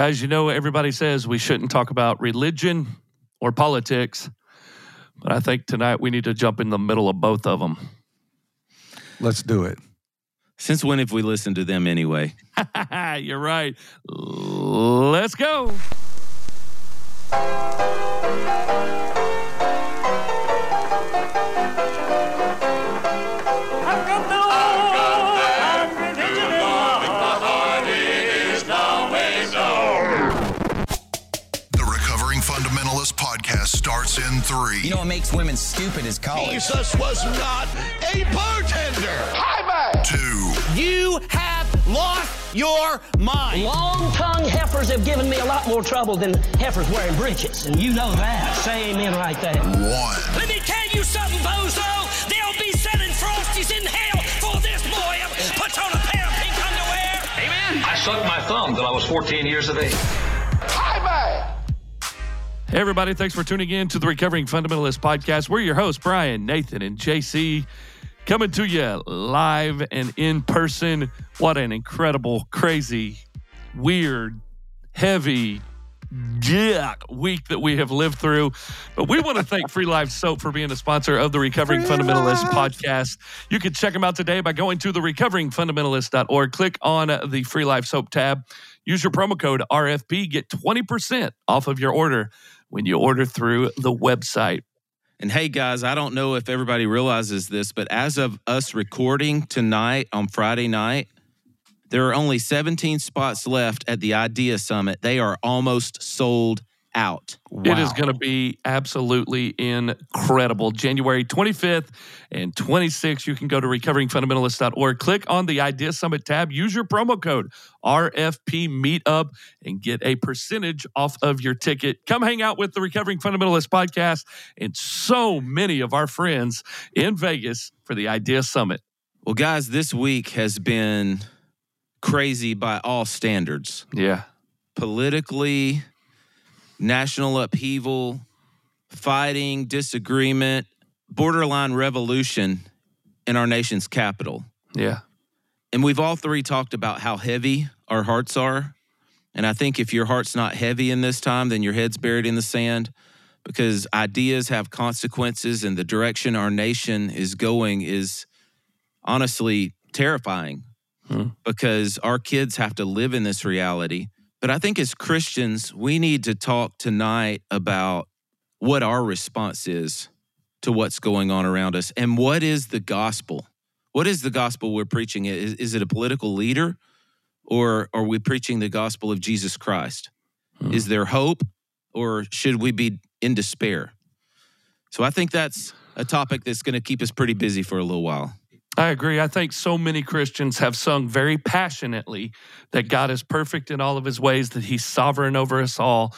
Guys, you know, everybody says we shouldn't talk about religion or politics, but I think tonight we need to jump in the middle of both of them. Let's do it. Since when have we listened to them anyway? You're right. Let's go. In three, You know what makes women stupid is college. Jesus was not a bartender. two, You have lost your mind. Long tongued heifers have given me a lot more trouble than heifers wearing breeches, and you know that. Say amen right there. one. Let me tell you something, bozo. They'll be selling frosties in hell for this boy. Put on a pair of pink underwear. Amen. I sucked my thumb till I was 14 years of age. Hey, everybody. Thanks for tuning in to the Recovering Fundamentalist podcast. We're your hosts, Brian, Nathan, and JC, coming to you live and in person. What an incredible, crazy, weird, heavy, yeah, week that we have lived through. But we want to thank Free Life Soap for being a sponsor of the Recovering Fundamentalist podcast. You can check them out today by going to the recoveringfundamentalist.org. Click on the Free Life Soap tab. Use your promo code RFP. Get 20% off of your order when you order through the website. And hey, guys, I don't know if everybody realizes this, but as of us recording tonight on Friday night, there are only 17 spots left at the Idea Summit. They are almost sold out. It is going to be absolutely incredible. January 25th and 26th. You can go to recoveringfundamentalist.org, click on the Idea Summit tab, use your promo code RFP Meetup, and get a percentage off of your ticket. Come hang out with the Recovering Fundamentalist podcast and so many of our friends in Vegas for the Idea Summit. Well, guys, this week has been crazy by all standards Yeah. politically, national upheaval, fighting, disagreement, borderline revolution in our nation's capital. Yeah. And we've all three talked about how heavy our hearts are. And I think if your heart's not heavy in this time, then your head's buried in the sand because ideas have consequences and the direction our nation is going is honestly terrifying hmm. because our kids have to live in this reality. But I think as Christians, we need to talk tonight about what our response is to what's going on around us and what is the gospel. What is the gospel we're preaching? Is, is it a political leader or are we preaching the gospel of Jesus Christ? Hmm. Is there hope or should we be in despair? So I think that's a topic that's going to keep us pretty busy for a little while. I agree. I think so many Christians have sung very passionately that God is perfect in all of his ways, that he's sovereign over us all.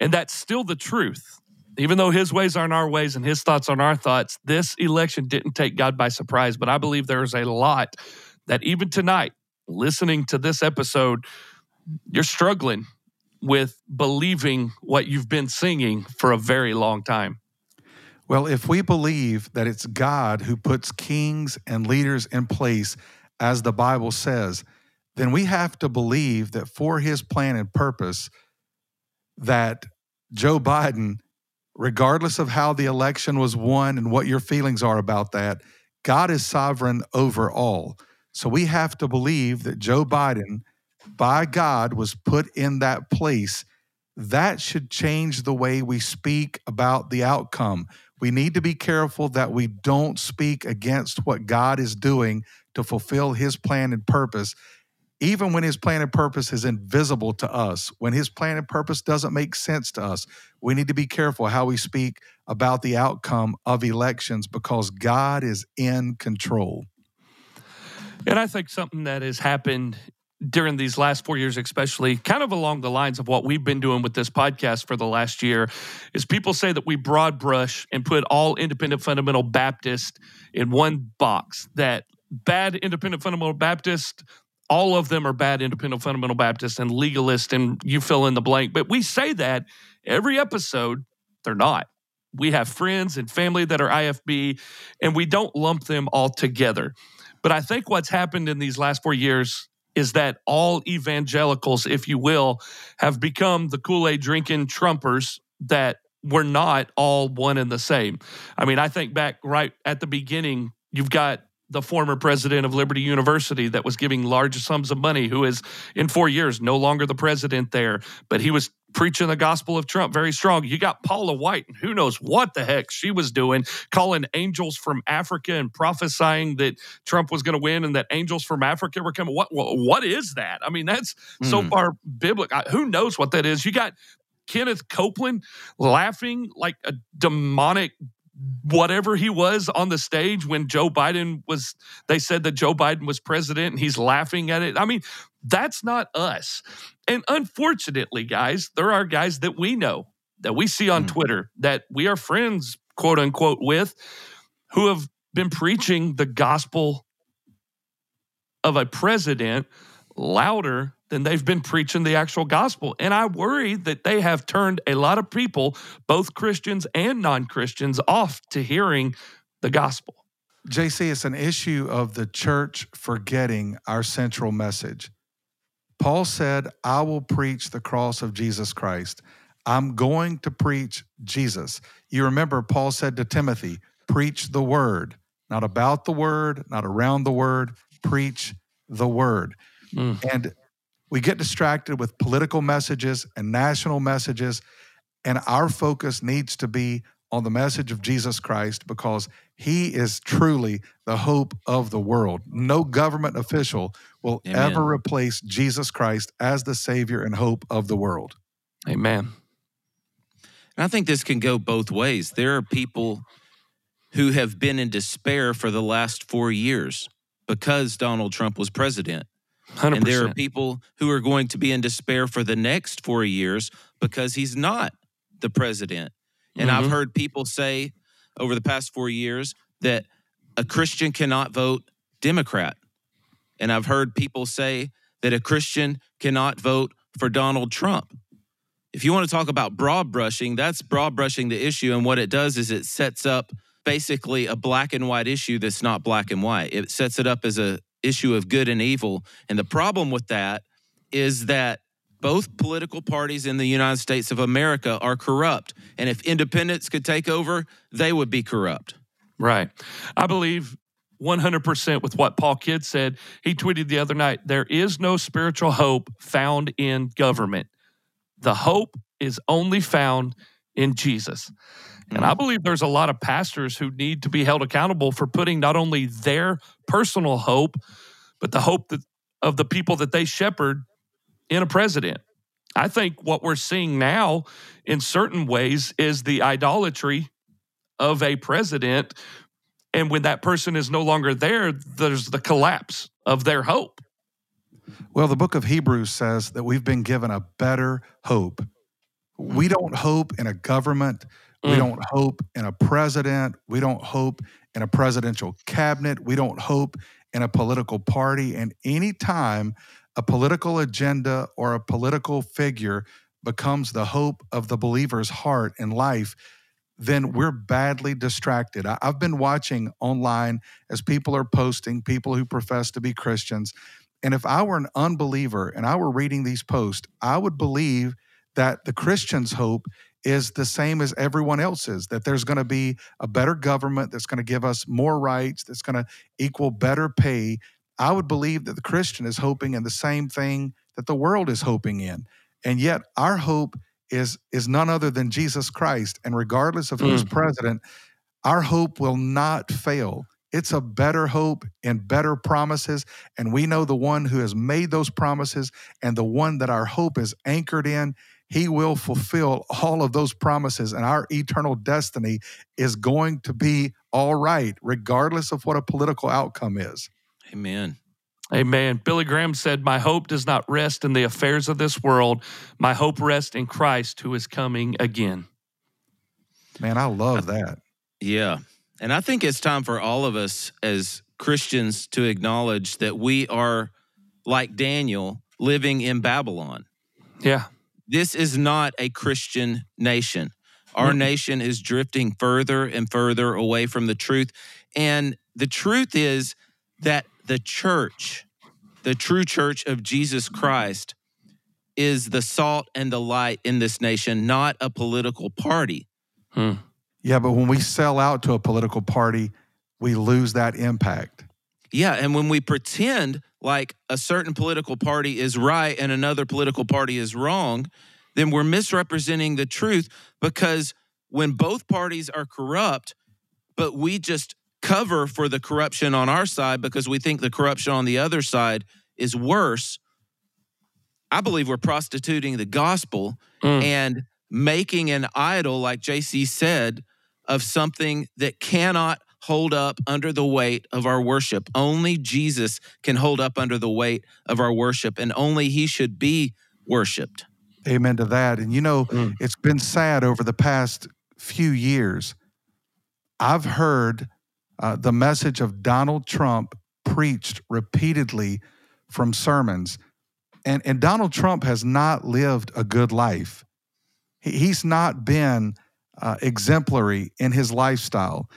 And that's still the truth. Even though his ways aren't our ways and his thoughts aren't our thoughts, this election didn't take God by surprise. But I believe there is a lot that even tonight, listening to this episode, you're struggling with believing what you've been singing for a very long time. Well, if we believe that it's God who puts kings and leaders in place, as the Bible says, then we have to believe that for his plan and purpose, that Joe Biden, regardless of how the election was won and what your feelings are about that, God is sovereign over all. So we have to believe that Joe Biden, by God, was put in that place. That should change the way we speak about the outcome. We need to be careful that we don't speak against what God is doing to fulfill his plan and purpose, even when his plan and purpose is invisible to us. When his plan and purpose doesn't make sense to us, we need to be careful how we speak about the outcome of elections because God is in control. And I think something that has happened during these last four years, especially kind of along the lines of what we've been doing with this podcast for the last year, is people say that we broad brush and put all independent fundamental Baptist in one box. That bad independent fundamental Baptist, all of them are bad independent fundamental Baptist and legalist, and you fill in the blank. But we say that every episode, they're not. We have friends and family that are IFB, and we don't lump them all together. But I think what's happened in these last four years is that all evangelicals, if you will, have become the Kool Aid drinking Trumpers that were not all one and the same. I mean, I think back right at the beginning, you've got the former president of Liberty University that was giving large sums of money, who is in four years no longer the president there, but he was preaching the gospel of Trump very strong. You got Paula White, and who knows what the heck she was doing, calling angels from Africa and prophesying that Trump was going to win and that angels from Africa were coming. What what is that? I mean, that's mm. so far biblical. Who knows what that is? You got Kenneth Copeland laughing like a demonic whatever he was on the stage when Joe Biden was, they said that Joe Biden was president and he's laughing at it. I mean, that's not us. And unfortunately, guys, there are guys that we know that we see on mm. Twitter that we are friends, quote unquote, with who have been preaching the gospel of a president louder than they've been preaching the actual gospel. And I worry that they have turned a lot of people, both Christians and non Christians, off to hearing the gospel. JC, it's an issue of the church forgetting our central message. Paul said, I will preach the cross of Jesus Christ. I'm going to preach Jesus. You remember, Paul said to Timothy, Preach the word, not about the word, not around the word, preach the word. Mm. And we get distracted with political messages and national messages, and our focus needs to be on the message of Jesus Christ because he is truly the hope of the world. No government official will Amen. ever replace Jesus Christ as the Savior and hope of the world. Amen. And I think this can go both ways. There are people who have been in despair for the last four years because Donald Trump was president. 100%. And there are people who are going to be in despair for the next four years because he's not the president. And mm-hmm. I've heard people say over the past four years that a Christian cannot vote Democrat. And I've heard people say that a Christian cannot vote for Donald Trump. If you want to talk about broad brushing, that's broad brushing the issue. And what it does is it sets up basically a black and white issue that's not black and white. It sets it up as a issue of good and evil. And the problem with that is that both political parties in the United States of America are corrupt. And if independents could take over, they would be corrupt. Right. I believe 100% with what Paul Kidd said. He tweeted the other night there is no spiritual hope found in government. The hope is only found in Jesus. And I mm-hmm. believe there's a lot of pastors who need to be held accountable for putting not only their personal hope, but the hope that, of the people that they shepherd in a president. I think what we're seeing now, in certain ways, is the idolatry of a president. And when that person is no longer there, there's the collapse of their hope. Well, the book of Hebrews says that we've been given a better hope. We don't hope in a government. We mm. don't hope in a president. We don't hope in a presidential cabinet. We don't hope in a political party. And anytime a political agenda or a political figure becomes the hope of the believer's heart and life, then we're badly distracted. I've been watching online as people are posting, people who profess to be Christians. And if I were an unbeliever and I were reading these posts, I would believe that the Christian's hope is the same as everyone else's that there's going to be a better government that's going to give us more rights, that's going to equal better pay. I would believe that the Christian is hoping in the same thing that the world is hoping in. And yet our hope is is none other than Jesus Christ and regardless of who's mm. president, our hope will not fail. It's a better hope and better promises. And we know the one who has made those promises and the one that our hope is anchored in he will fulfill all of those promises, and our eternal destiny is going to be all right, regardless of what a political outcome is. Amen. Amen. Billy Graham said, My hope does not rest in the affairs of this world. My hope rests in Christ who is coming again. Man, I love that. Yeah. And I think it's time for all of us as Christians to acknowledge that we are like Daniel living in Babylon. Yeah. This is not a Christian nation. Our mm-hmm. nation is drifting further and further away from the truth. And the truth is that the church the true church of Jesus Christ is the salt and the light in this nation, not a political party. Hmm. Yeah, but when we sell out to a political party, we lose that impact. Yeah, and when we pretend like a certain political party is right and another political party is wrong, then we're misrepresenting the truth because when both parties are corrupt, but we just cover for the corruption on our side because we think the corruption on the other side is worse, I believe we're prostituting the gospel Mm. and making an idol, like JC said, of something that cannot hold up under the weight of our worship. Only Jesus can hold up under the weight of our worship, and only He should be worshiped. Amen to that. And you know, Mm. it's been sad over the past few years. I've heard uh, the message of Donald Trump preached repeatedly from sermons. And, and Donald Trump has not lived a good life. He, he's not been uh, exemplary in his lifestyle.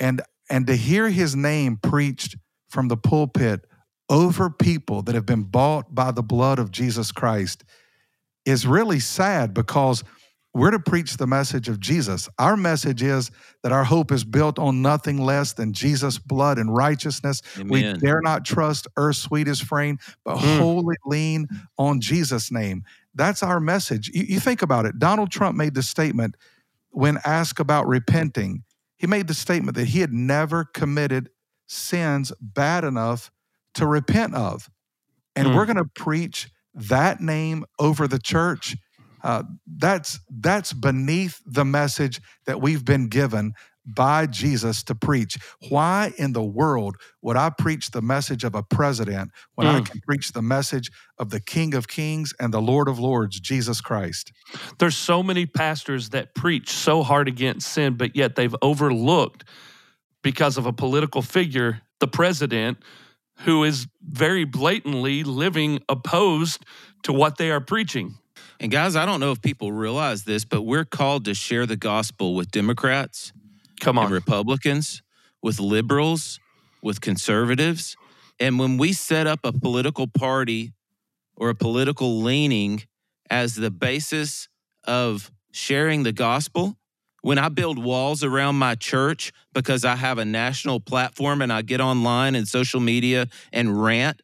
And, and to hear his name preached from the pulpit over people that have been bought by the blood of Jesus Christ is really sad because we're to preach the message of Jesus. Our message is that our hope is built on nothing less than Jesus' blood and righteousness. We dare not trust earth's sweetest frame, but Mm. wholly lean on Jesus' name. That's our message. You, you think about it. Donald Trump made the statement when asked about repenting, he made the statement that he had never committed sins bad enough to repent of. And Mm. we're going to preach that name over the church. Uh, that's that's beneath the message that we've been given by Jesus to preach. Why in the world would I preach the message of a president when I Mm. can preach the message of the King of Kings and the Lord of Lords, Jesus Christ? There's so many pastors that preach so hard against sin, but yet they've overlooked because of a political figure, the president, who is very blatantly living opposed to what they are preaching. And guys, I don't know if people realize this, but we're called to share the gospel with Democrats Come on. Republicans, with liberals, with conservatives. And when we set up a political party or a political leaning as the basis of sharing the gospel, when I build walls around my church because I have a national platform and I get online and social media and rant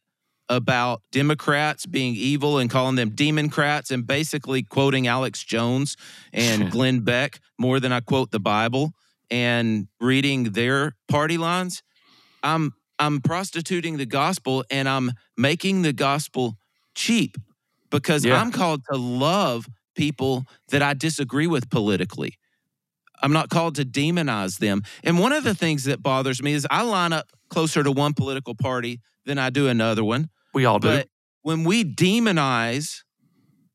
about Democrats being evil and calling them democrats and basically quoting Alex Jones and Glenn Beck more than I quote the Bible and reading their party lines, I'm I'm prostituting the gospel and I'm making the gospel cheap because Yeah. I'm called to love people that I disagree with politically. I'm not called to demonize them. And one of the things that bothers me is I line up closer to one political party than I do another one. We all do. But when we demonize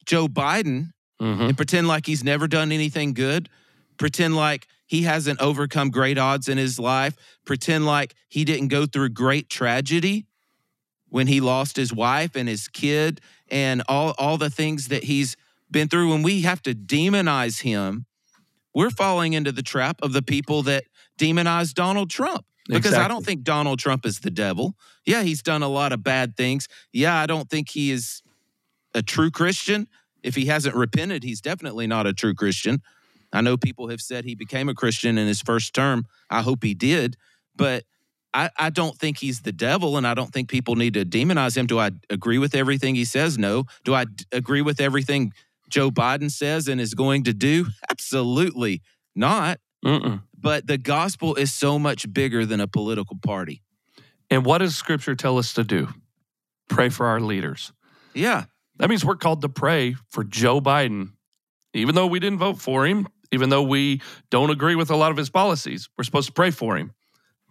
Joe Biden Mhm. and pretend like he's never done anything good, pretend like he hasn't overcome great odds in his life, pretend like he didn't go through great tragedy when he lost his wife and his kid and all all the things that he's been through when we have to demonize him, we're falling into the trap of the people that demonize Donald Trump. Because I don't think Donald Trump is the devil. Yeah, he's done a lot of bad things. Yeah, I don't think he is a true Christian. If he hasn't repented, he's definitely not a true Christian. I know people have said he became a Christian in his first term. I hope he did. But I, I don't think he's the devil, and I don't think people need to demonize him. Do I agree with everything he says? No. Do I d- agree with everything Joe Biden says and is going to do? Absolutely not. Mm-mm. But the gospel is so much bigger than a political party. And what does scripture tell us to do? Pray for our leaders. Yeah. That means we're called to pray for Joe Biden. Even though we didn't vote for him, even though we don't agree with a lot of his policies, we're supposed to pray for him.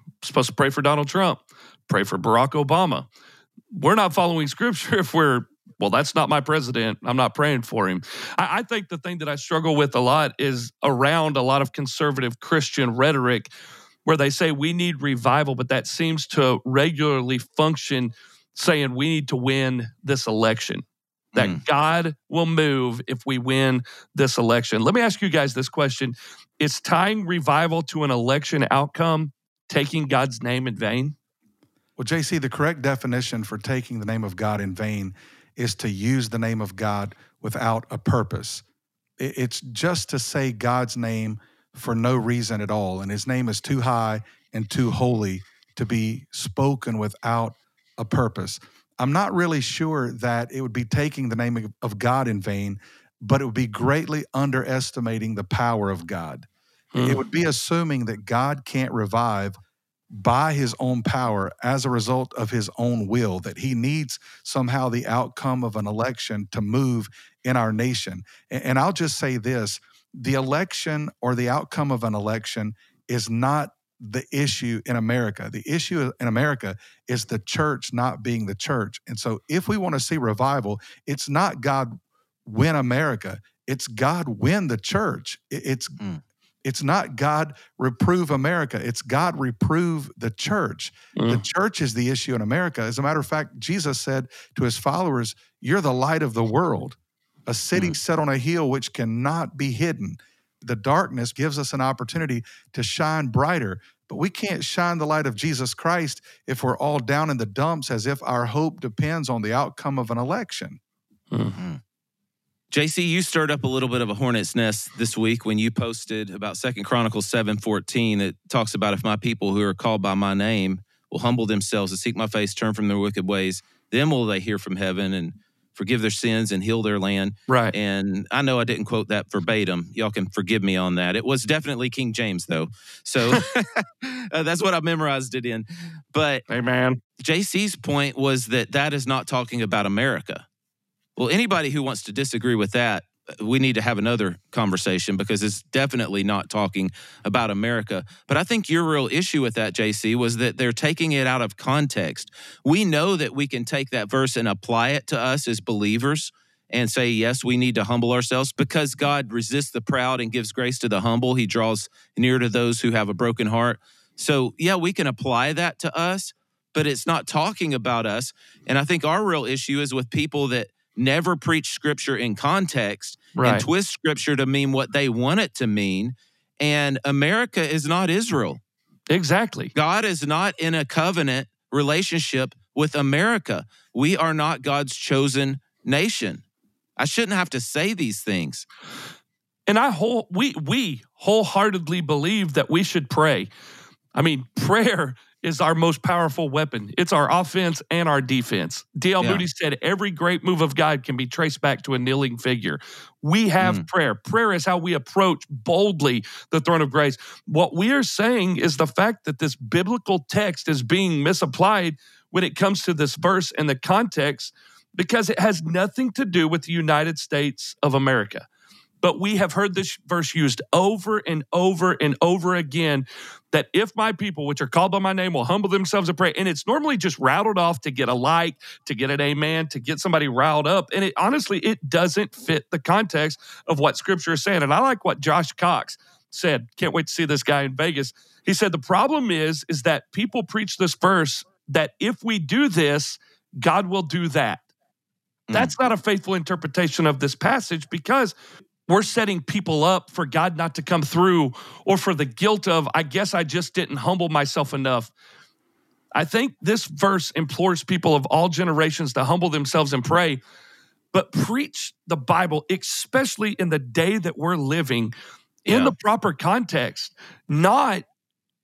We're supposed to pray for Donald Trump, pray for Barack Obama. We're not following scripture if we're, well, that's not my president. I'm not praying for him. I, I think the thing that I struggle with a lot is around a lot of conservative Christian rhetoric where they say we need revival, but that seems to regularly function saying we need to win this election that Mm. God will move if we win this election. Let me ask you guys this question Is tying revival to an election outcome taking God's name in vain? Well, JC, the correct definition for taking the name of God in vain is to use the name of God without a purpose. It's just to say God's name for no reason at all. And his name is too high and too holy to be spoken without a purpose. I'm not really sure that it would be taking the name of- God in vain, but it would be greatly underestimating the power of God. It hmm. would be assuming that God can't revive by his own power as a result of his own will, that he needs somehow the outcome of an election to move in our nation. And I'll just say this the election or the outcome of an election is not the issue in America. The issue in America is the church not being the church. And so if we want to see revival, it's not God win America, it's God win the church. It's Mm. It's not God reprove America. It's God reprove the church. The mm. church is the issue in America. As a matter of fact, Jesus said to his followers, You're the light of the world, a city mm. set on a hill which cannot be hidden. The darkness gives us an opportunity to shine brighter, but we can't shine the light of Jesus Christ if we're all down in the dumps as if our hope depends on the outcome of an election. Mm. Hmm. JC, you stirred up a little bit of a hornet's nest this week when you posted about Second Chronicles seven fourteen. It talks about if my people who are called by my name will humble themselves and seek my face, turn from their wicked ways, then will they hear from heaven and forgive their sins and heal their land. Right. And I know I didn't quote that verbatim. Y'all can forgive me on that. It was definitely King James though, so uh, that's what I memorized it in. But Hey, man. JC's point was that that is not talking about America. Well, anybody who wants to disagree with that, uh, we need to have another conversation because it's definitely not talking about America. But I think your real issue with that, JC, was that they're taking it out of context. We know that we can take that verse and apply it to us as believers and say, yes, we need to humble ourselves because God resists the proud and gives grace to the humble. He draws near to those who have a broken heart. So, yeah, we can apply that to us, but it's not talking about us. And I think our real issue is with people that never preach scripture in context Right. and twist scripture to mean what they want it to mean. And America is not Israel. Exactly. God is not in a covenant relationship with America. We are not God's chosen nation. I shouldn't have to say these things. And I whole we we wholeheartedly believe that we should pray. I mean, prayer is our most powerful weapon. It's our offense and our defense. D.L. Yeah. Moody said every great move of God can be traced back to a kneeling figure. We have mm. prayer. Prayer is how we approach boldly the throne of grace. What we are saying is the fact that this biblical text is being misapplied when it comes to this verse and the context because it has nothing to do with the United States of America but we have heard this verse used over and over and over again that if my people which are called by my name will humble themselves and pray and it's normally just rattled off to get a like to get an amen to get somebody riled up and it honestly it doesn't fit the context of what scripture is saying. And i like what josh cox said. Can't wait to see this guy in vegas. He said the problem is is that people preach this verse that if we do this god will do that. Mm. That's not a faithful interpretation of this passage because we're setting people up for God not to come through or for the guilt of, I guess I just didn't humble myself enough. I think this verse implores people of all generations to humble themselves and pray, but preach the Bible, especially in the day that we're living, in Yeah. the proper context, not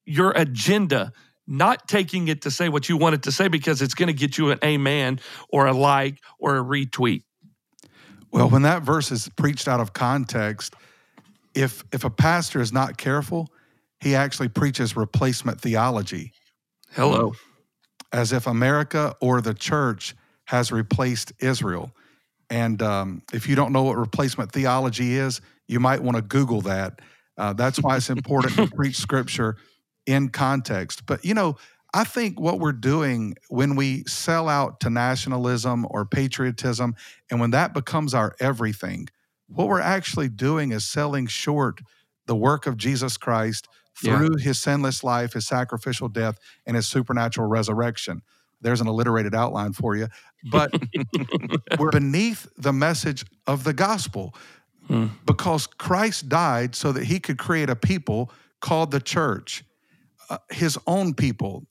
your agenda, not taking it to say what you want it to say because it's going to get you an amen or a like or a retweet. Well, when that verse is preached out of context, if if a pastor is not careful, he actually preaches replacement theology, Hello. as if America or the church has replaced Israel. And um, if you don't know what replacement theology is, you might want to Google that. Uh, that's why it's important to preach scripture in context. But you know, I think what we're doing when we sell out to nationalism or patriotism, and when that becomes our everything, what we're actually doing is selling short the work of Jesus Christ Yeah. through his sinless life, his sacrificial death, and his supernatural resurrection. There's an alliterated outline for you. But we're beneath the message of the gospel because Christ died so that he could create a people called the church, uh, his own people.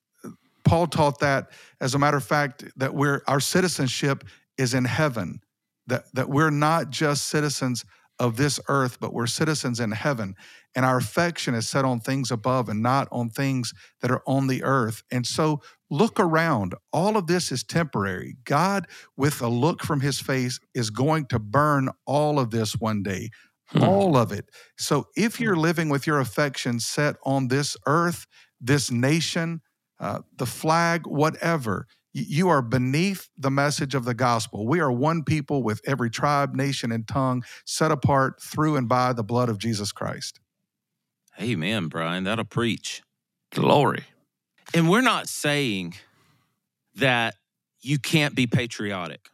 Paul taught that, as a matter of fact, that we're our citizenship is in heaven. That that we're not just citizens of this earth, but we're citizens in heaven. And our affection is set on things above and not on things that are on the earth. And so look around. All of this is temporary. God, with a look from his face, is going to burn all of this one day. Hmm. All of it. So if you're living with your affection set on this earth, this nation, uh, the flag, whatever, you are beneath the message of the gospel. We are one people with every tribe, nation, and tongue set apart through and by the blood of Jesus Christ. Amen, Brian. That'll preach. Glory. And we're not saying that you can't be patriotic.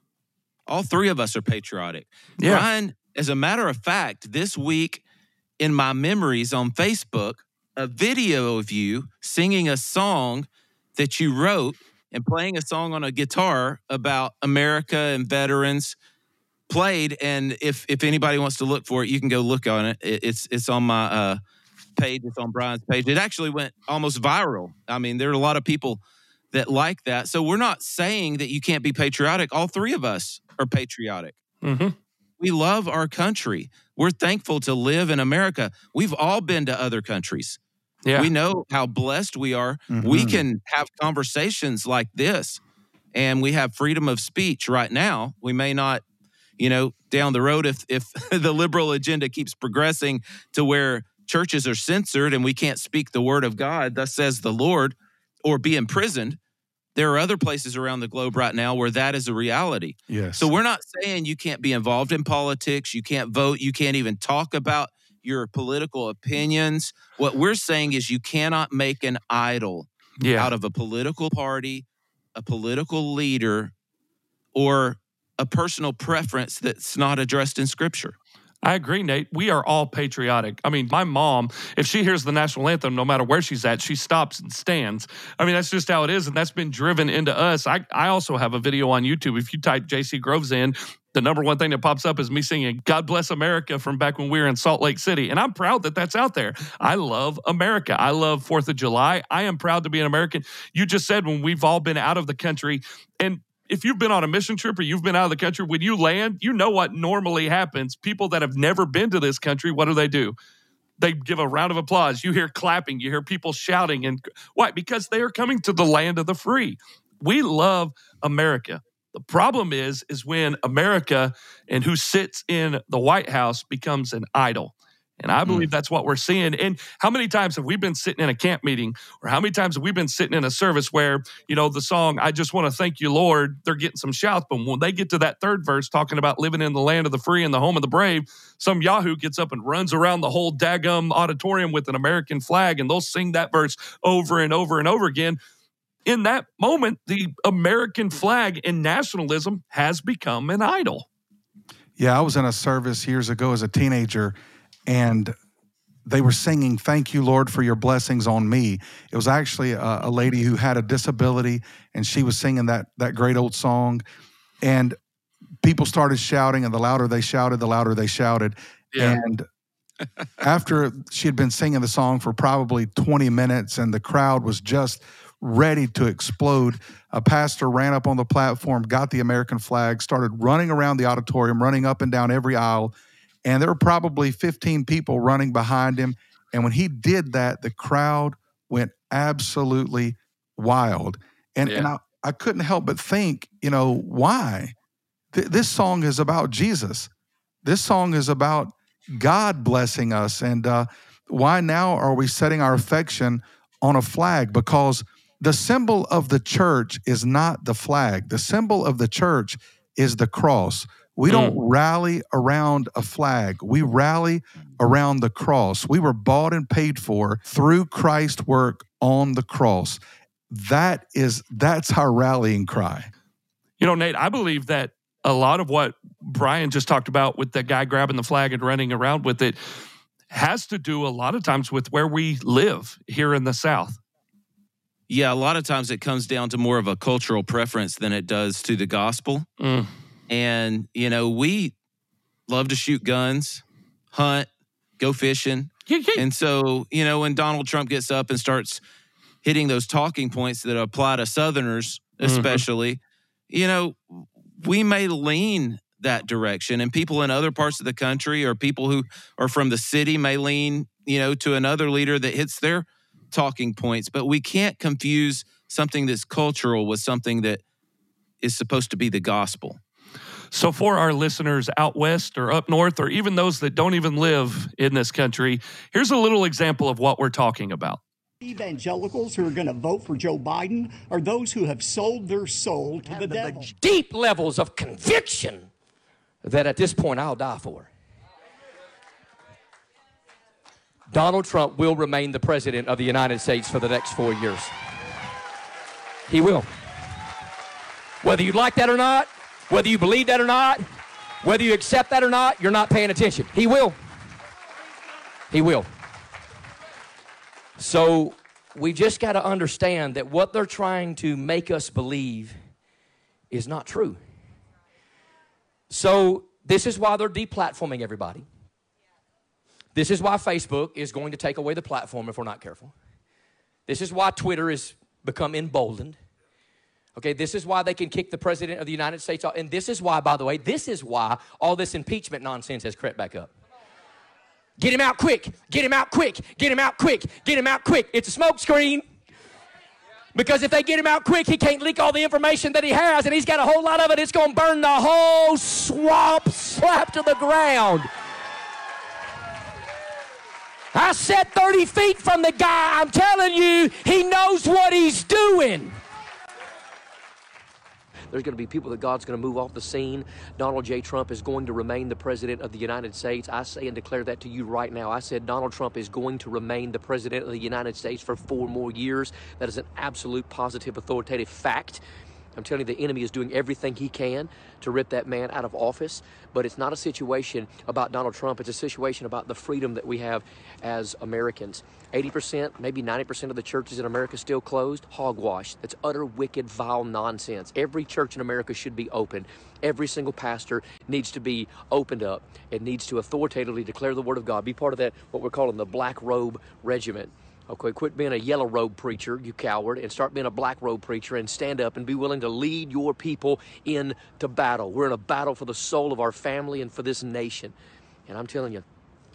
All three of us are patriotic. Yeah. Brian, as a matter of fact, this week in my memories on Facebook, a video of you singing a song that you wrote and playing a song on a guitar about America and veterans played. And if if anybody wants to look for it, you can go look on it. It- It's it's on my uh, page. It's on Brian's page. It actually went almost viral. I mean, there are a lot of people that like that. So we're not saying that you can't be patriotic. All three of us are patriotic. hmm We love our country. We're thankful to live in America. We've all been to other countries. Yeah. We know how blessed we are. We Mhm. can have conversations like this and we have freedom of speech right now. We may not, you know, down the road if if the liberal agenda keeps progressing to where churches are censored and we can't speak the word of God, thus says the Lord, or be imprisoned. There are other places around the globe right now where that is a reality. Yes. So we're not saying you can't be involved in politics, you can't vote, you can't even talk about your political opinions. What we're saying is you cannot make an idol Yeah. out of a political party, a political leader, or a personal preference that's not addressed in scripture. I agree, Nate. We are all patriotic. I mean, my mom, if she hears the national anthem, no matter where she's at, she stops and stands. I mean, that's just how it is. And that's been driven into us. I, I also have a video on YouTube. If you type JC Groves in, the number one thing that pops up is me singing God Bless America from back when we were in Salt Lake City. And I'm proud that that's out there. I love America. I love 4th of July. I am proud to be an American. You just said when we've all been out of the country and if you've been on a mission trip or you've been out of the country, when you land, you know what normally happens. People that have never been to this country, what do they do? They give a round of applause. You hear clapping, you hear people shouting. And why? Because they are coming to the land of the free. We love America. The problem is, is when America and who sits in the White House becomes an idol. And I hmm. believe that's what we're seeing. And how many times have we been sitting in a camp meeting, or how many times have we been sitting in a service where, you know, the song, I just want to thank you, Lord, they're getting some shouts. But when they get to that third verse talking about living in the land of the free and the home of the brave, some Yahoo gets up and runs around the whole daggum auditorium with an American flag, and they'll sing that verse over and over and over again. In that moment, the American flag and nationalism has become an idol. Yeah, I was in a service years ago as a teenager, and they were singing "Thank you, Lord, for your blessings on me." It was actually a, a lady who had a disability, and she was singing that that great old song, and people started shouting, and the louder they shouted, the louder they shouted, Yeah. and after she had been singing the song for probably 20 minutes and the crowd was just ready to explode, a pastor ran up on the platform, got the American flag, started running around the auditorium, running up and down every aisle. And there were probably 15 people running behind him. And when he did that, the crowd went absolutely wild. And, and I, I couldn't help but think, you know, why? Th- this song is about Jesus. This song is about God blessing us. And uh, why now are we setting our affection on a flag? Because the symbol of the church is not the flag, the symbol of the church is the cross. We don't rally around a flag. We rally around the cross. We were bought and paid for through Christ's work on the cross. That is that's our rallying cry. You know, Nate, I believe that a lot of what Brian just talked about with the guy grabbing the flag and running around with it has to do a lot of times with where we live here in the South. Yeah, a lot of times it comes down to more of a cultural preference than it does to the gospel. Mm. And, you know, we love to shoot guns, hunt, go fishing. And so, you know, when Donald Trump gets up and starts hitting those talking points that apply to Southerners, mm-hmm. especially, you know, we may lean that direction, and people in other parts of the country or people who are from the city may lean, you know, to another leader that hits their talking points. But we can't confuse something that's cultural with something that is supposed to be the gospel. So, for our listeners out west or up north, or even those that don't even live in this country, here's a little example of what we're talking about. Evangelicals who are going to vote for Joe Biden are those who have sold their soul to the devil. deep levels of conviction that at this point I'll die for. Donald Trump will remain the president of the United States for the next four years. He will. Whether you like that or not, whether you believe that or not, whether you accept that or not, you're not paying attention. He will. He will. So we just got to understand that what they're trying to make us believe is not true. So this is why they're deplatforming everybody. This is why Facebook is going to take away the platform if we're not careful. This is why Twitter has become emboldened. Okay, this is why they can kick the president of the United States off. And this is why, by the way, this is why all this impeachment nonsense has crept back up. Get him out quick. Get him out quick. Get him out quick. Get him out quick. It's a smokescreen. Because if they get him out quick, he can't leak all the information that he has, and he's got a whole lot of it. It's going to burn the whole swamp slap to the ground. I sat 30 feet from the guy. I'm telling you, he knows what he's doing. There's going to be people that God's going to move off the scene. Donald J. Trump is going to remain the president of the United States. I say and declare that to you right now. I said Donald Trump is going to remain the president of the United States for four more years. That is an absolute, positive, authoritative fact. I'm telling you, the enemy is doing everything he can to rip that man out of office. But it's not a situation about Donald Trump. It's a situation about the freedom that we have as Americans. 80%, maybe 90% of the churches in America still closed. Hogwash. That's utter, wicked, vile nonsense. Every church in America should be open. Every single pastor needs to be opened up and needs to authoritatively declare the word of God. Be part of that, what we're calling the black robe regiment. Okay, quit being a yellow robe preacher, you coward, and start being a black robe preacher and stand up and be willing to lead your people into battle. We're in a battle for the soul of our family and for this nation. And I'm telling you,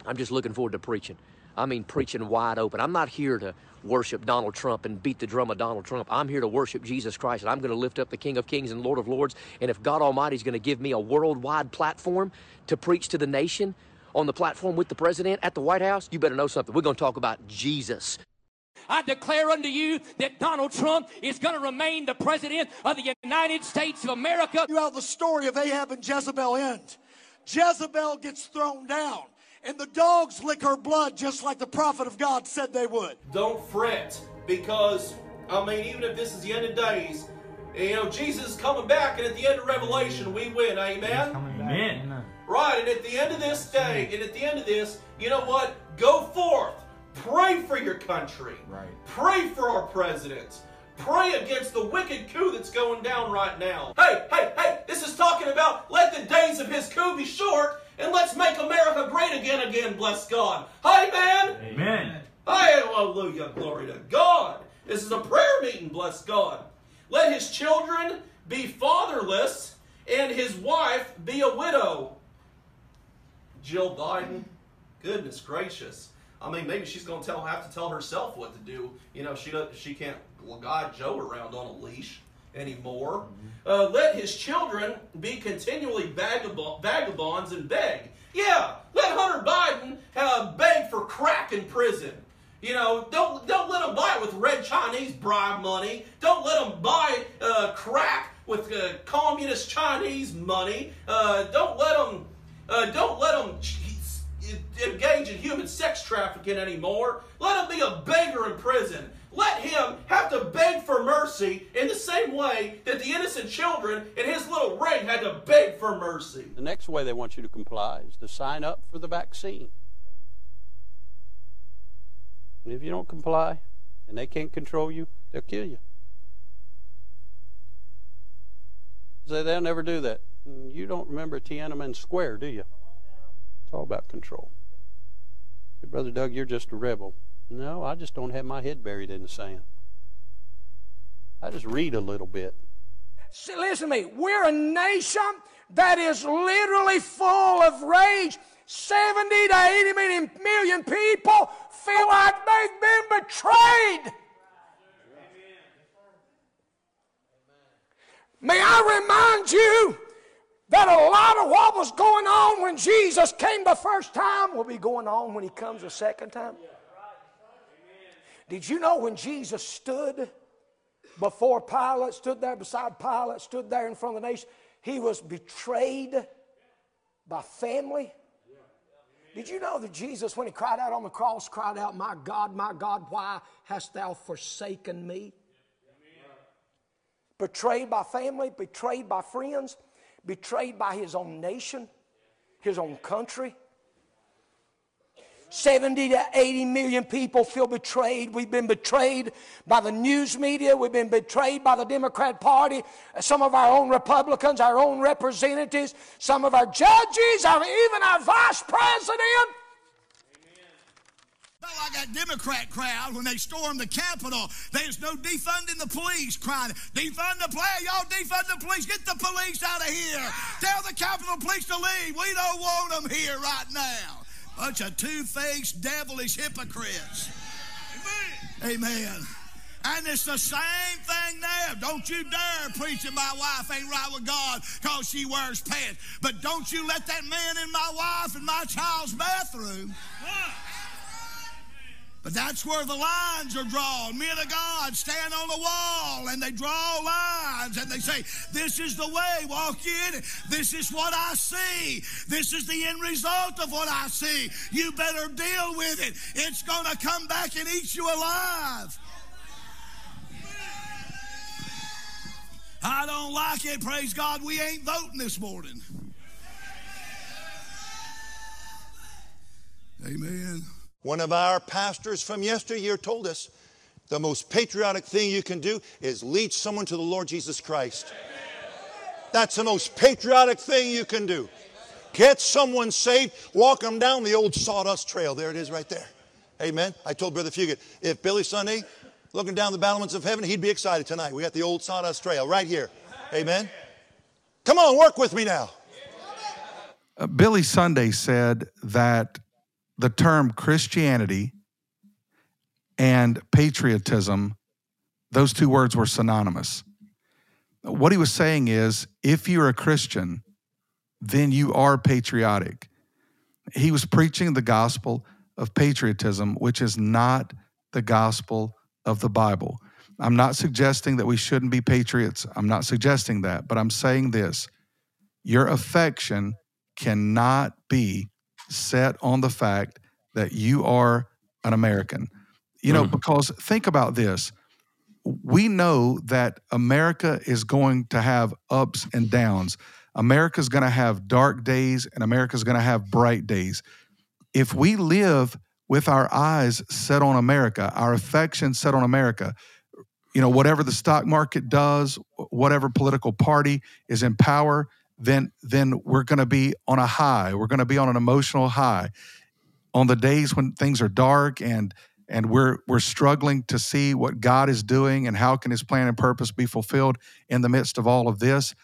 I'm just looking forward to preaching. I mean, preaching wide open. I'm not here to worship Donald Trump and beat the drum of Donald Trump. I'm here to worship Jesus Christ, and I'm going to lift up the King of Kings and Lord of Lords. And if God Almighty is going to give me a worldwide platform to preach to the nation, on the platform with the president at the White House, you better know something. We're going to talk about Jesus. I declare unto you that Donald Trump is going to remain the president of the United States of America. You how the story of Ahab and Jezebel ends. Jezebel gets thrown down, and the dogs lick her blood just like the prophet of God said they would. Don't fret, because, I mean, even if this is the end of days, you know, Jesus is coming back, and at the end of Revelation, we win. Amen? Amen. Right, and at the end of this day, and at the end of this, you know what? Go forth. Pray for your country. Right. Pray for our presidents. Pray against the wicked coup that's going down right now. Hey, hey, hey, this is talking about let the days of his coup be short and let's make America great again, again, bless God. Hey, man. Amen. Hallelujah, glory to God. This is a prayer meeting, bless God. Let his children be fatherless and his wife be a widow. Jill Biden, goodness gracious. I mean, maybe she's going to tell have to tell herself what to do. You know, she she can't guide Joe around on a leash anymore. Uh, let his children be continually vagab- vagabonds and beg. Yeah, let Hunter Biden uh, beg for crack in prison. You know, don't don't let him buy it with red Chinese bribe money. Don't let him buy uh, crack with uh, communist Chinese money. Uh, don't let him uh, don't let him engage in human sex trafficking anymore. Let him be a beggar in prison. Let him have to beg for mercy in the same way that the innocent children in his little ring had to beg for mercy. The next way they want you to comply is to sign up for the vaccine. And if you don't comply and they can't control you, they'll kill you. So they'll never do that. You don't remember Tiananmen Square, do you? It's all about control. Brother Doug, you're just a rebel. No, I just don't have my head buried in the sand. I just read a little bit. See, listen to me. We're a nation that is literally full of rage. 70 to 80 million, million people feel like they've been betrayed. May I remind you that a lot of what was going on when Jesus came the first time will be going on when he comes the second time? Did you know when Jesus stood before Pilate, stood there beside Pilate, stood there in front of the nation, he was betrayed by family? Did you know that Jesus, when he cried out on the cross, cried out, My God, my God, why hast thou forsaken me? betrayed by family, betrayed by friends, betrayed by his own nation, his own country. 70 to 80 million people feel betrayed. We've been betrayed by the news media. We've been betrayed by the Democrat Party, some of our own Republicans, our own representatives, some of our judges, even our vice president like that Democrat crowd when they stormed the Capitol. There's no defunding the police crying, defund the play, y'all defund the police, get the police out of here. Tell the Capitol Police to leave. We don't want them here right now. Bunch of two-faced, devilish hypocrites. Amen. Amen. And it's the same thing there. Don't you dare preach that my wife ain't right with God because she wears pants. But don't you let that man in my wife and my child's bathroom. But that's where the lines are drawn. Men of God stand on the wall and they draw lines and they say, This is the way, walk in. This is what I see. This is the end result of what I see. You better deal with it. It's going to come back and eat you alive. I don't like it. Praise God, we ain't voting this morning. Amen. One of our pastors from yesteryear told us the most patriotic thing you can do is lead someone to the Lord Jesus Christ. That's the most patriotic thing you can do. Get someone saved, walk them down the old sawdust trail. There it is right there. Amen. I told Brother Fugit, if Billy Sunday looking down the battlements of heaven, he'd be excited tonight. We got the old sawdust trail right here. Amen. Come on, work with me now. Uh, Billy Sunday said that the term Christianity and patriotism, those two words were synonymous. What he was saying is if you're a Christian, then you are patriotic. He was preaching the gospel of patriotism, which is not the gospel of the Bible. I'm not suggesting that we shouldn't be patriots. I'm not suggesting that, but I'm saying this your affection cannot be set on the fact that you are an American. You know, mm because think about this. We know that America is going to have ups and downs. America's going to have dark days and America's going to have bright days. If we live with our eyes set on America, our affection set on America, you know, whatever the stock market does, whatever political party is in power, then then we're going to be on a high. We're going to be on an emotional high. On the days when things are dark and and we're we're struggling to see what God is doing and how can his plan and purpose be fulfilled in the midst of all of this,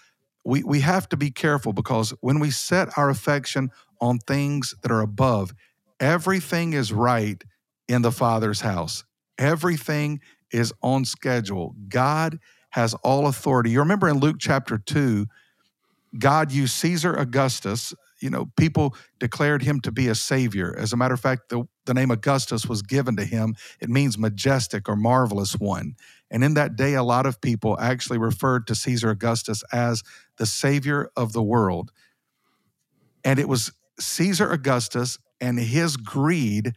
we we have to be careful because when we set our affection on things that are above, everything is right in the Father's house. Everything is on schedule. God has all authority. You remember in Luke chapter 2, God used Caesar Augustus. You know, people declared him to be a savior. As a matter of fact, the, the name Augustus was given to him. It means majestic or marvelous one. And in that day, a lot of people actually referred to Caesar Augustus as the savior of the world. And it was Caesar Augustus and his greed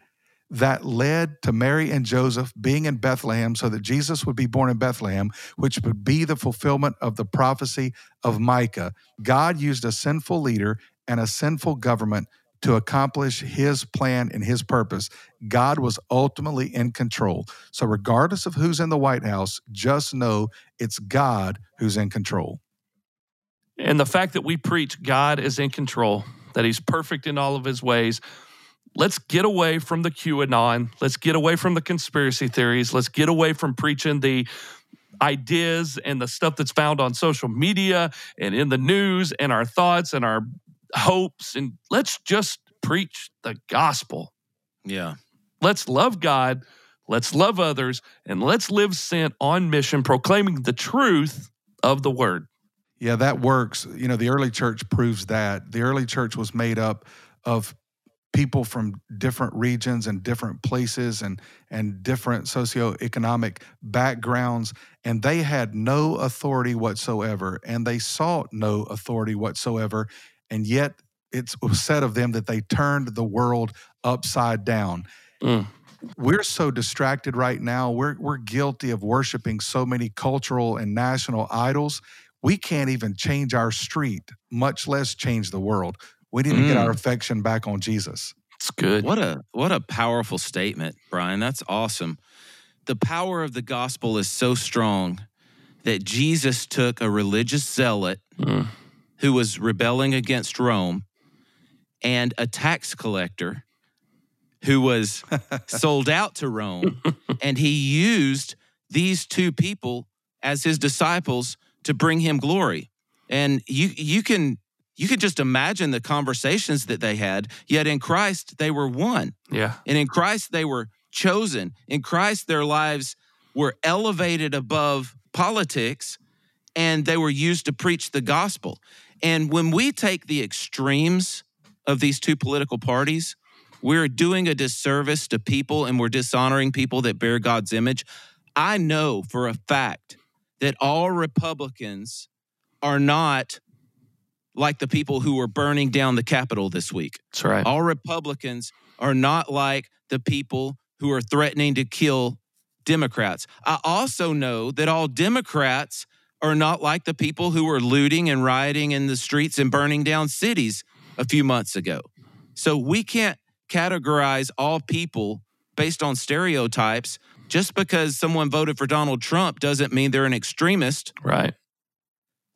that led to Mary and Joseph being in Bethlehem so that Jesus would be born in Bethlehem, which would be the fulfillment of the prophecy of Micah. God used a sinful leader and a sinful government to accomplish his plan and his purpose. God was ultimately in control. So, regardless of who's in the White House, just know it's God who's in control. And the fact that we preach God is in control, that he's perfect in all of his ways let's get away from the QAnon. Let's get away from the conspiracy theories. Let's get away from preaching the ideas and the stuff that's found on social media and in the news and our thoughts and our hopes. And let's just preach the gospel. Yeah. Let's love God, let's love others, and let's live sent on mission, proclaiming the truth of the word. Yeah, that works. You know, the early church proves that. The early church was made up of people from different regions and different places and and different socioeconomic backgrounds and they had no authority whatsoever and they sought no authority whatsoever and yet it was said of them that they turned the world upside down. Mm. we're so distracted right now. We're we're guilty of worshiping so many cultural and national idols. We can't even change our street much less change the world we need to get Mm. our affection back on Jesus. It's good. What a what a powerful statement, Brian. That's awesome. The power of the gospel is so strong that Jesus took a religious zealot Mm. who was rebelling against Rome and a tax collector who was sold out to Rome and he used these two people as his disciples to bring him glory. And you you can you can just imagine the conversations that they had. Yet in Christ they were one. Yeah. And in Christ they were chosen. In Christ their lives were elevated above politics and they were used to preach the gospel. And when we take the extremes of these two political parties, we're doing a disservice to people and we're dishonoring people that bear God's image. I know for a fact that all Republicans are not like the people who were burning down the Capitol this week. That's right. All Republicans are not like the people who are threatening to kill Democrats. I also know that all Democrats are not like the people who were looting and rioting in the streets and burning down cities a few months ago. So we can't categorize all people based on stereotypes. Just because someone voted for Donald Trump doesn't mean they're an extremist. Right.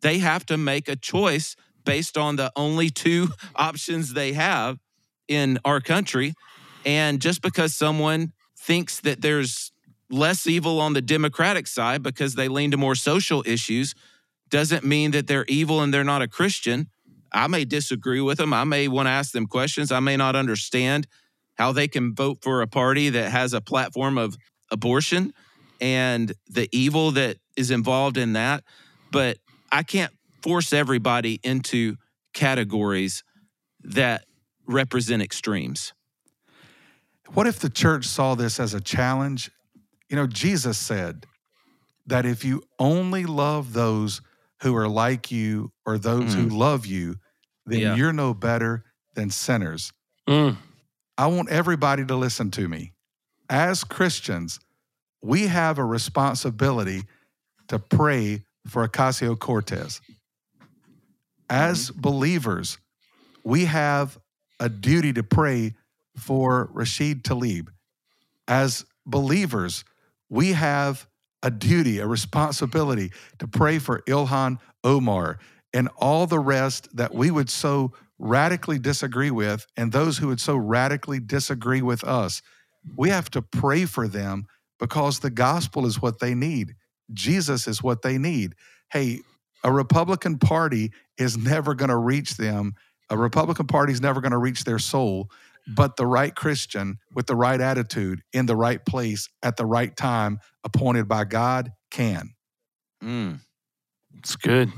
They have to make a choice based on the only two options they have in our country. And just because someone thinks that there's less evil on the Democratic side because they lean to more social issues doesn't mean that they're evil and they're not a Christian. I may disagree with them. I may want to ask them questions. I may not understand how they can vote for a party that has a platform of abortion and the evil that is involved in that. But I can't force everybody into categories that represent extremes. What if the church saw this as a challenge? You know, Jesus said that if you only love those who are like you or those who love you, then Yeah. you're no better than sinners. Mm. I want everybody to listen to me. As Christians, we have a responsibility to pray for Ocasio Cortez. As mm-hmm. believers, we have a duty to pray for Rashid Tlaib. As believers, we have a duty, a responsibility to pray for Ilhan Omar and all the rest that we would so radically disagree with, and those who would so radically disagree with us. We have to pray for them because the gospel is what they need. Jesus is what they need. Hey, a Republican Party is never going to reach them. A Republican Party is never going to reach their soul, but the right Christian with the right attitude in the right place at the right time, appointed by God, can. Mm. It's good.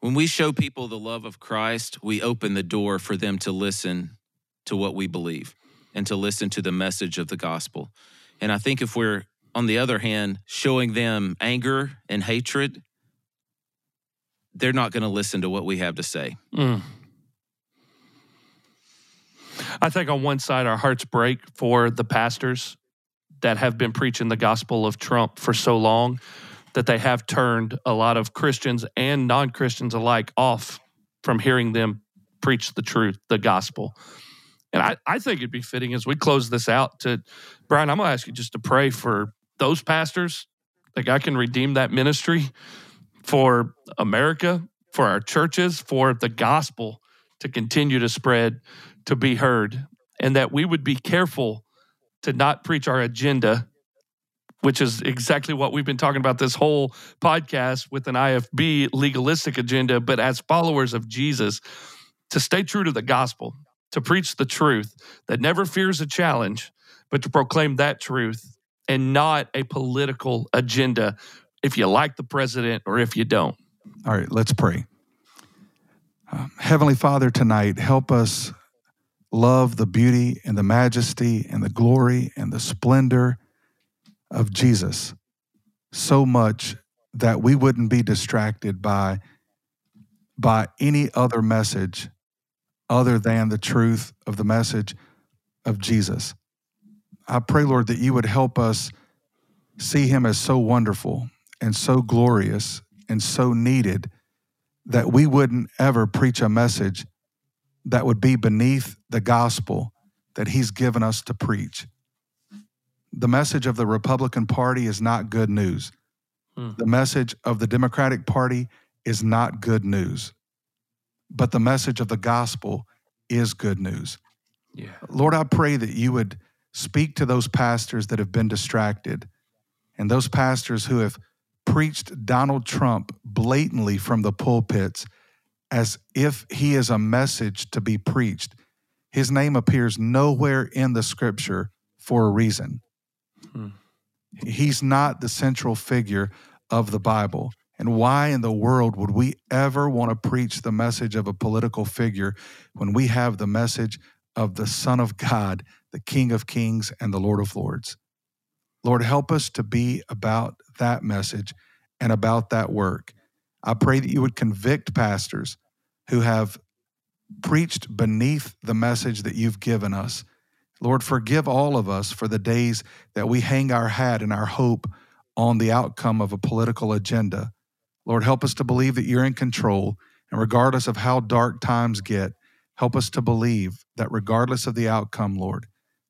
When we show people the love of Christ, we open the door for them to listen to what we believe and to listen to the message of the gospel. And I think if we're, on the other hand, showing them anger and hatred, they're not going to listen to what we have to say. Mm. I think on one side, our hearts break for the pastors that have been preaching the gospel of Trump for so long that they have turned a lot of Christians and non Christians alike off from hearing them preach the truth, the gospel. And I, I think it'd be fitting as we close this out to Brian, I'm going to ask you just to pray for those pastors like I can redeem that ministry for America, for our churches, for the gospel to continue to spread, to be heard, and that we would be careful to not preach our agenda which is exactly what we've been talking about this whole podcast with an IFB legalistic agenda, but as followers of Jesus, to stay true to the gospel, to preach the truth that never fears a challenge, but to proclaim that truth and not a political agenda if you like the president or if you don't. All right, let's pray. Um, Heavenly Father, tonight, help us love the beauty and the majesty and the glory and the splendor of Jesus so much that we wouldn't be distracted by by any other message other than the truth of the message of Jesus. I pray, Lord, that you would help us see him as so wonderful and so glorious and so needed that we wouldn't ever preach a message that would be beneath the gospel that he's given us to preach. The message of the Republican Party is not good news. Hmm. The message of the Democratic Party is not good news. But the message of the gospel is good news. Yeah. Lord, I pray that you would speak to those pastors that have been distracted and those pastors who have preached Donald Trump blatantly from the pulpits as if he is a message to be preached. His name appears nowhere in the scripture for a reason. Hmm. He's not the central figure of the Bible. And why in the world would we ever want to preach the message of a political figure when we have the message of the Son of God, the King of Kings, and the Lord of Lords? Lord, help us to be about that message and about that work. I pray that you would convict pastors who have preached beneath the message that you've given us. Lord, forgive all of us for the days that we hang our hat and our hope on the outcome of a political agenda. Lord, help us to believe that you're in control. And regardless of how dark times get, help us to believe that regardless of the outcome, Lord,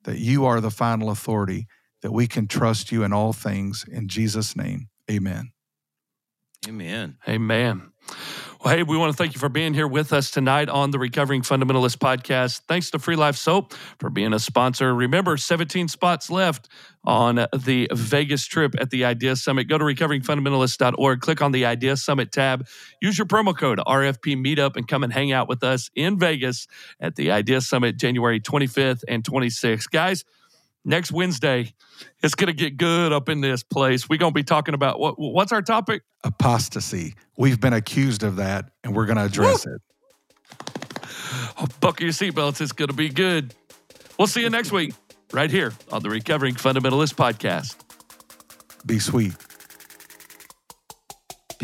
that you are the final authority, that we can trust you in all things. In Jesus' name, amen. Amen. Amen. Well, hey, we want to thank you for being here with us tonight on the Recovering Fundamentalist podcast. Thanks to Free Life Soap for being a sponsor. Remember, 17 spots left on the Vegas trip at the Idea Summit. Go to recoveringfundamentalist.org, click on the Idea Summit tab, use your promo code RFP Meetup, and come and hang out with us in Vegas at the Idea Summit January 25th and 26th. Guys, next Wednesday, it's going to get good up in this place. We're going to be talking about what? What's our topic? Apostasy. We've been accused of that, and we're going to address Woo! it. Oh, buckle your seatbelts. It's going to be good. We'll see you next week, right here on the Recovering Fundamentalist Podcast. Be sweet.